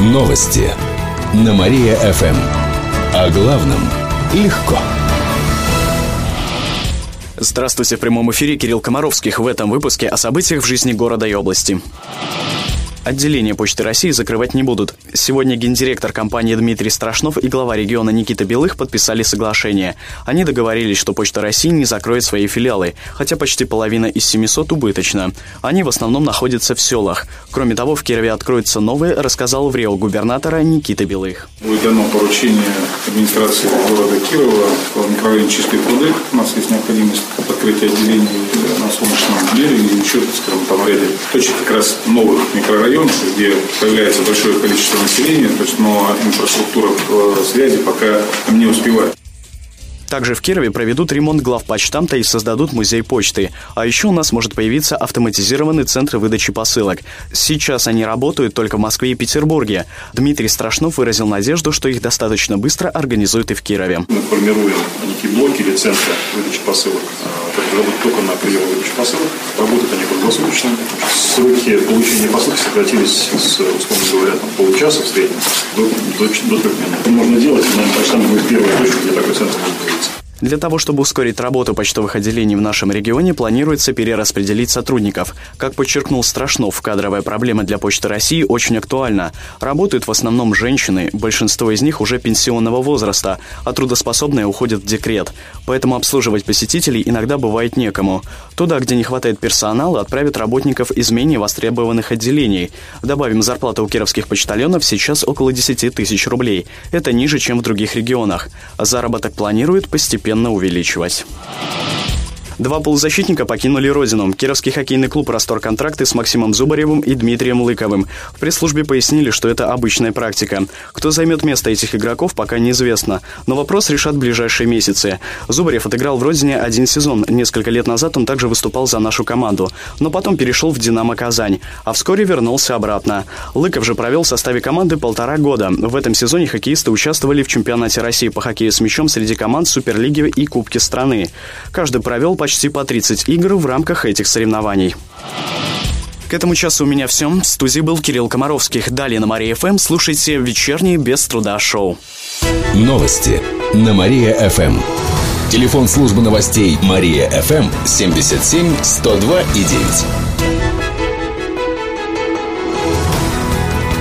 Новости на Мария-ФМ. О главном легко. Здравствуйте, в прямом эфире Кирилл Комаровских. В этом выпуске о событиях в жизни города и области. Отделение Почты России закрывать не будут. Сегодня гендиректор компании Дмитрий Страшнов и глава региона Никита Белых подписали соглашение. Они договорились, что Почта России не закроет свои филиалы, хотя почти половина из 700 убыточна. Они в основном находятся в селах. Кроме того, в Кирове откроется новое, рассказал в Рио губернатора Никита Белых. Будет дано поручение администрации города Кирова в микрорайоне Чистые пруды. У нас есть необходимость открытия отделений на Солнечном береге и еще, скажем, там ряде точек как раз новых микрорайонов где появляется большое количество населения, но инфраструктура э, связи пока не успевает. Также в Кирове проведут ремонт главпочтамта и создадут музей почты. А еще у нас может появиться автоматизированный центр выдачи посылок. Сейчас они работают только в Москве и Петербурге. Дмитрий Страшнов выразил надежду, что их достаточно быстро организуют и в Кирове. Мы формируем некие блоки или центры выдачи посылок, которые работают только на прием выдачи посылок. Работают они круглосуточно. Сроки получения посылки сократились с, условно говоря, там, получаса в среднем до, до, до трех минут. Это можно делать, но почтамт будет первая точка, где такой центр будет появиться. Для того, чтобы ускорить работу почтовых отделений в нашем регионе, планируется перераспределить сотрудников. Как подчеркнул Страшнов, кадровая проблема для Почты России очень актуальна. Работают в основном женщины, большинство из них уже пенсионного возраста, а трудоспособные уходят в декрет. Поэтому обслуживать посетителей иногда бывает некому. Туда, где не хватает персонала, отправят работников из менее востребованных отделений. Добавим, зарплата у кировских почтальонов сейчас около 10 тысяч рублей. Это ниже, чем в других регионах. Заработок планируют постепенно постепенно увеличивать. Два полузащитника покинули родину. Кировский хоккейный клуб расторг контракты с Максимом Зубаревым и Дмитрием Лыковым. В пресс-службе пояснили, что это обычная практика. Кто займет место этих игроков, пока неизвестно. Но вопрос решат в ближайшие месяцы. Зубарев отыграл в родине один сезон. Несколько лет назад он также выступал за нашу команду. Но потом перешел в «Динамо Казань». А вскоре вернулся обратно. Лыков же провел в составе команды полтора года. В этом сезоне хоккеисты участвовали в чемпионате России по хоккею с мячом среди команд Суперлиги и Кубки страны. Каждый провел почти почти по 30 игр в рамках этих соревнований. К этому часу у меня все. В студии был Кирилл Комаровских. Далее на Мария ФМ слушайте вечерние без труда шоу. Новости на Мария ФМ. Телефон службы новостей Мария ФМ 77 102 и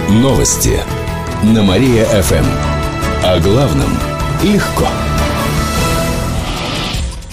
9. Новости на Мария ФМ. О главном легко.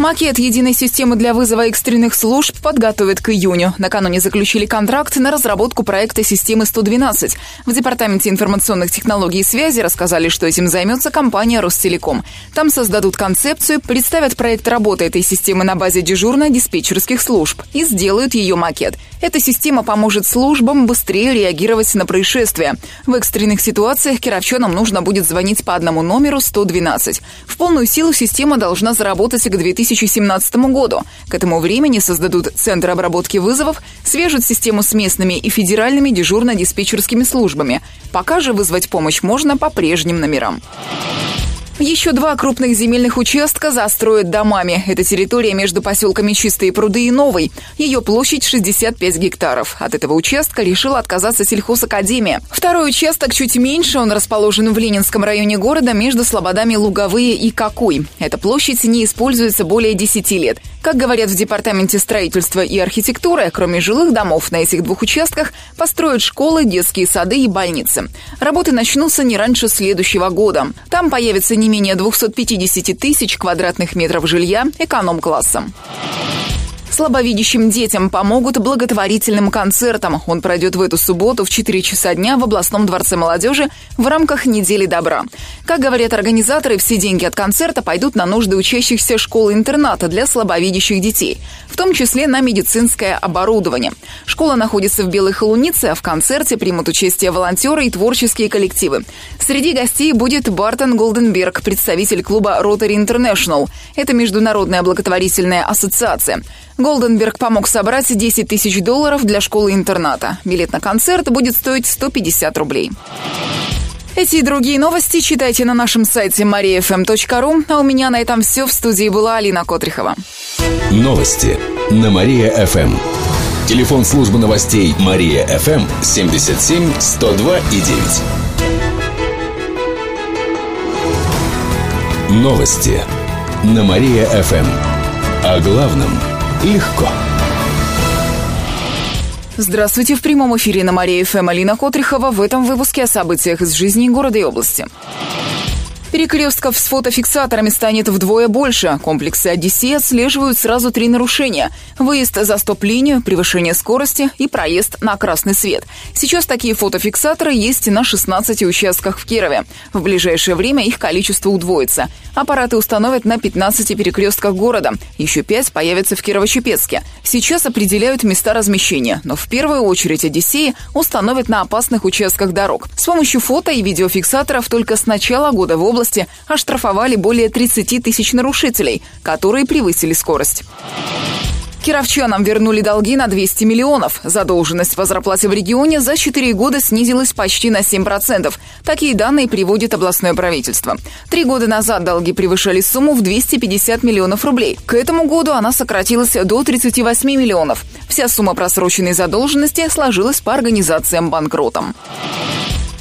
Макет единой системы для вызова экстренных служб подготовят к июню. Накануне заключили контракт на разработку проекта системы 112. В Департаменте информационных технологий и связи рассказали, что этим займется компания «Ростелеком». Там создадут концепцию, представят проект работы этой системы на базе дежурно-диспетчерских служб и сделают ее макет. Эта система поможет службам быстрее реагировать на происшествия. В экстренных ситуациях кировчанам нужно будет звонить по одному номеру 112. В полную силу система должна заработать к 2000 2017 году. К этому времени создадут Центр обработки вызовов, свяжут систему с местными и федеральными дежурно-диспетчерскими службами. Пока же вызвать помощь можно по прежним номерам. Еще два крупных земельных участка застроят домами. Это территория между поселками Чистые пруды и Новый. Ее площадь 65 гектаров. От этого участка решила отказаться сельхозакадемия. Второй участок чуть меньше. Он расположен в Ленинском районе города между слободами Луговые и Какой. Эта площадь не используется более 10 лет. Как говорят в Департаменте строительства и архитектуры, кроме жилых домов на этих двух участках построят школы, детские сады и больницы. Работы начнутся не раньше следующего года. Там появится не менее 250 тысяч квадратных метров жилья эконом-классом. Слабовидящим детям помогут благотворительным концертом. Он пройдет в эту субботу в 4 часа дня в областном дворце молодежи в рамках недели добра. Как говорят организаторы, все деньги от концерта пойдут на нужды учащихся школы-интерната для слабовидящих детей, в том числе на медицинское оборудование. Школа находится в Белой Холунице, а в концерте примут участие волонтеры и творческие коллективы. Среди гостей будет Бартон Голденберг, представитель клуба Rotary International. Это международная благотворительная ассоциация. Голденберг помог собрать 10 тысяч долларов для школы-интерната. Билет на концерт будет стоить 150 рублей. Эти и другие новости читайте на нашем сайте mariafm.ru. А у меня на этом все. В студии была Алина Котрихова. Новости на Мария-ФМ. Телефон службы новостей Мария-ФМ 77 102 и 9. Новости на Мария-ФМ. О главном легко. Здравствуйте. В прямом эфире на Мария ФМ Алина Котрихова. В этом выпуске о событиях из жизни города и области. Перекрестков с фотофиксаторами станет вдвое больше. Комплексы «Одиссея» отслеживают сразу три нарушения. Выезд за стоп-линию, превышение скорости и проезд на красный свет. Сейчас такие фотофиксаторы есть на 16 участках в Кирове. В ближайшее время их количество удвоится. Аппараты установят на 15 перекрестках города. Еще 5 появятся в Кирово-Чепецке. Сейчас определяют места размещения, но в первую очередь «Одиссеи» установят на опасных участках дорог. С помощью фото и видеофиксаторов только с начала года в области области оштрафовали более 30 тысяч нарушителей, которые превысили скорость. Кировчанам вернули долги на 200 миллионов. Задолженность по зарплате в регионе за 4 года снизилась почти на 7%. Такие данные приводит областное правительство. Три года назад долги превышали сумму в 250 миллионов рублей. К этому году она сократилась до 38 миллионов. Вся сумма просроченной задолженности сложилась по организациям банкротам.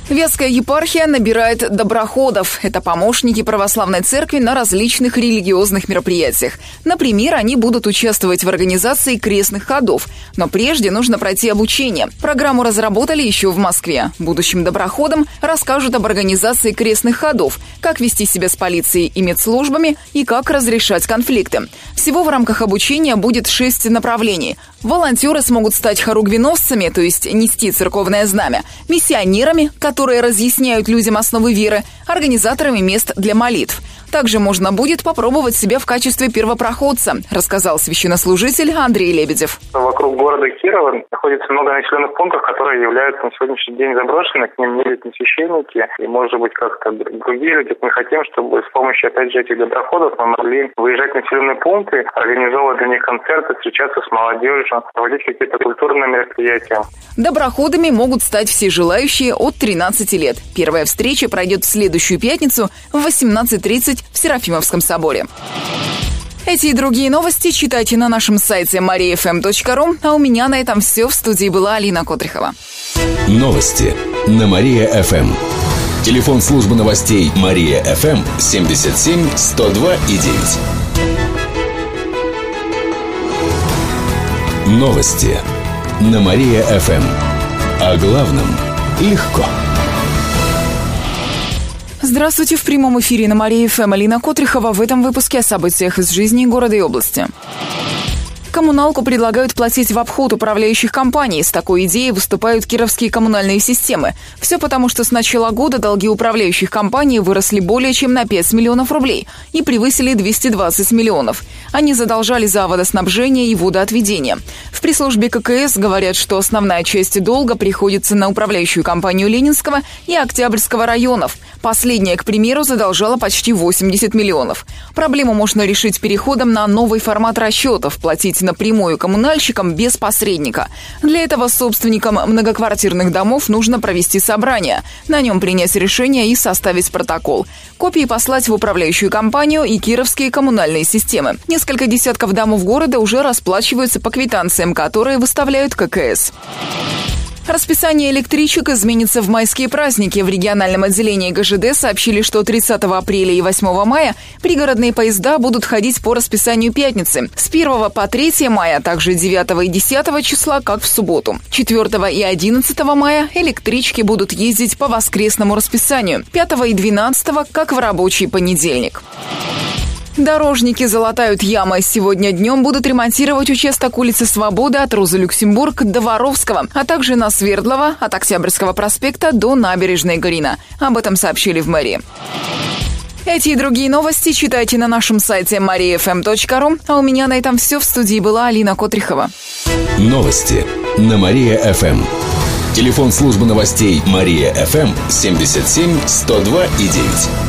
Вятская епархия набирает доброходов. Это помощники православной церкви на различных религиозных мероприятиях. Например, они будут участвовать в организации крестных ходов. Но прежде нужно пройти обучение. Программу разработали еще в Москве. Будущим доброходам расскажут об организации крестных ходов, как вести себя с полицией и медслужбами и как разрешать конфликты. Всего в рамках обучения будет шесть направлений. Волонтеры смогут стать хоругвеносцами, то есть нести церковное знамя, миссионерами, которые разъясняют людям основы веры, организаторами мест для молитв – также можно будет попробовать себя в качестве первопроходца, рассказал священнослужитель Андрей Лебедев. Вокруг города Кирова находится много населенных пунктов, которые являются на сегодняшний день заброшены, к ним не едут ни священники, и, может быть, как-то другие люди. Мы хотим, чтобы с помощью, опять же, этих доброходов мы могли выезжать в населенные пункты, организовывать для них концерты, встречаться с молодежью, проводить какие-то культурные мероприятия. Доброходами могут стать все желающие от 13 лет. Первая встреча пройдет в следующую пятницу в 18.30 в Серафимовском соборе. Эти и другие новости читайте на нашем сайте mariafm.ru. А у меня на этом все. В студии была Алина Котрихова. Новости на Мария-ФМ. Телефон службы новостей Мария-ФМ 77 102 и 9. Новости на Мария-ФМ. О главном легко. Здравствуйте, в прямом эфире на Марии ФМ Алина Котрихова в этом выпуске о событиях из жизни города и области. Коммуналку предлагают платить в обход управляющих компаний. С такой идеей выступают кировские коммунальные системы. Все потому, что с начала года долги управляющих компаний выросли более чем на 5 миллионов рублей и превысили 220 миллионов. Они задолжали за водоснабжение и водоотведение. В пресс-службе ККС говорят, что основная часть долга приходится на управляющую компанию Ленинского и Октябрьского районов. Последняя, к примеру, задолжала почти 80 миллионов. Проблему можно решить переходом на новый формат расчетов, платить платить напрямую коммунальщикам без посредника. Для этого собственникам многоквартирных домов нужно провести собрание, на нем принять решение и составить протокол. Копии послать в управляющую компанию и кировские коммунальные системы. Несколько десятков домов города уже расплачиваются по квитанциям, которые выставляют ККС. Расписание электричек изменится в майские праздники. В региональном отделении ГЖД сообщили, что 30 апреля и 8 мая пригородные поезда будут ходить по расписанию пятницы. С 1 по 3 мая, а также 9 и 10 числа, как в субботу. 4 и 11 мая электрички будут ездить по воскресному расписанию. 5 и 12 как в рабочий понедельник. Дорожники залатают ямы. Сегодня днем будут ремонтировать участок улицы Свободы от Розы Люксембург до Воровского, а также на Свердлова от Октябрьского проспекта до набережной Горина. Об этом сообщили в мэрии. Эти и другие новости читайте на нашем сайте mariafm.ru. А у меня на этом все. В студии была Алина Котрихова. Новости на Мария-ФМ. Телефон службы новостей Мария-ФМ 77 102 и 9.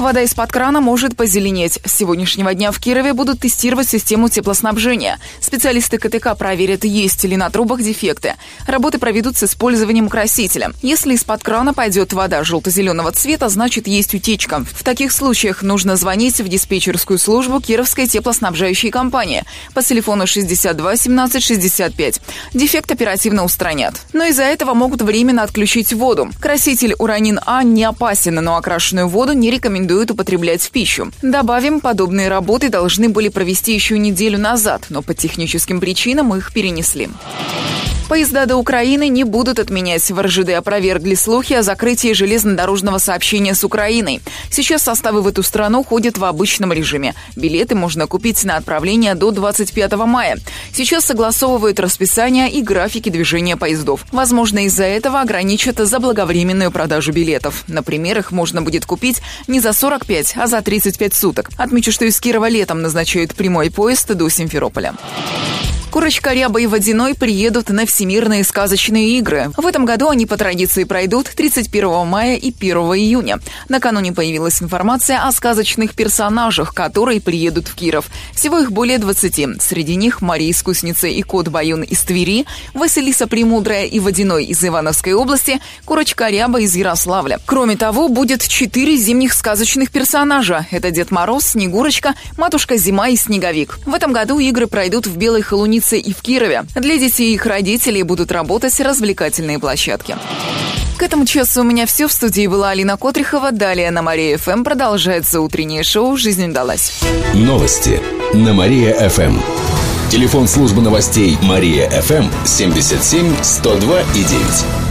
Вода из-под крана может позеленеть. С сегодняшнего дня в Кирове будут тестировать систему теплоснабжения. Специалисты КТК проверят, есть ли на трубах дефекты. Работы проведут с использованием красителя. Если из-под крана пойдет вода желто-зеленого цвета, значит есть утечка. В таких случаях нужно звонить в диспетчерскую службу Кировской теплоснабжающей компании по телефону 62 17 65. Дефект оперативно устранят. Но из-за этого могут временно отключить воду. Краситель уранин А не опасен, но окрашенную воду не рекомендуют рекомендуют употреблять в пищу. Добавим, подобные работы должны были провести еще неделю назад, но по техническим причинам их перенесли. Поезда до Украины не будут отменять. В РЖД опровергли слухи о закрытии железнодорожного сообщения с Украиной. Сейчас составы в эту страну ходят в обычном режиме. Билеты можно купить на отправление до 25 мая. Сейчас согласовывают расписание и графики движения поездов. Возможно, из-за этого ограничат заблаговременную продажу билетов. Например, их можно будет купить не за 45, а за 35 суток. Отмечу, что из Кирова летом назначают прямой поезд до Симферополя. Курочка Ряба и Водяной приедут на Всемирные сказочные игры. В этом году они по традиции пройдут 31 мая и 1 июня. Накануне появилась информация о сказочных персонажах, которые приедут в Киров. Всего их более 20. Среди них Мария Искусница и Кот Баюн из Твери, Василиса Премудрая и Водяной из Ивановской области, Курочка Ряба из Ярославля. Кроме того, будет четыре зимних сказочных персонажа. Это Дед Мороз, Снегурочка, Матушка Зима и Снеговик. В этом году игры пройдут в Белой Холунице больнице и в Кирове. Для детей и их родителей будут работать развлекательные площадки. К этому часу у меня все. В студии была Алина Котрихова. Далее на Мария ФМ продолжается утреннее шоу «Жизнь удалась». Новости на Мария ФМ. Телефон службы новостей Мария ФМ 77 102 и 9.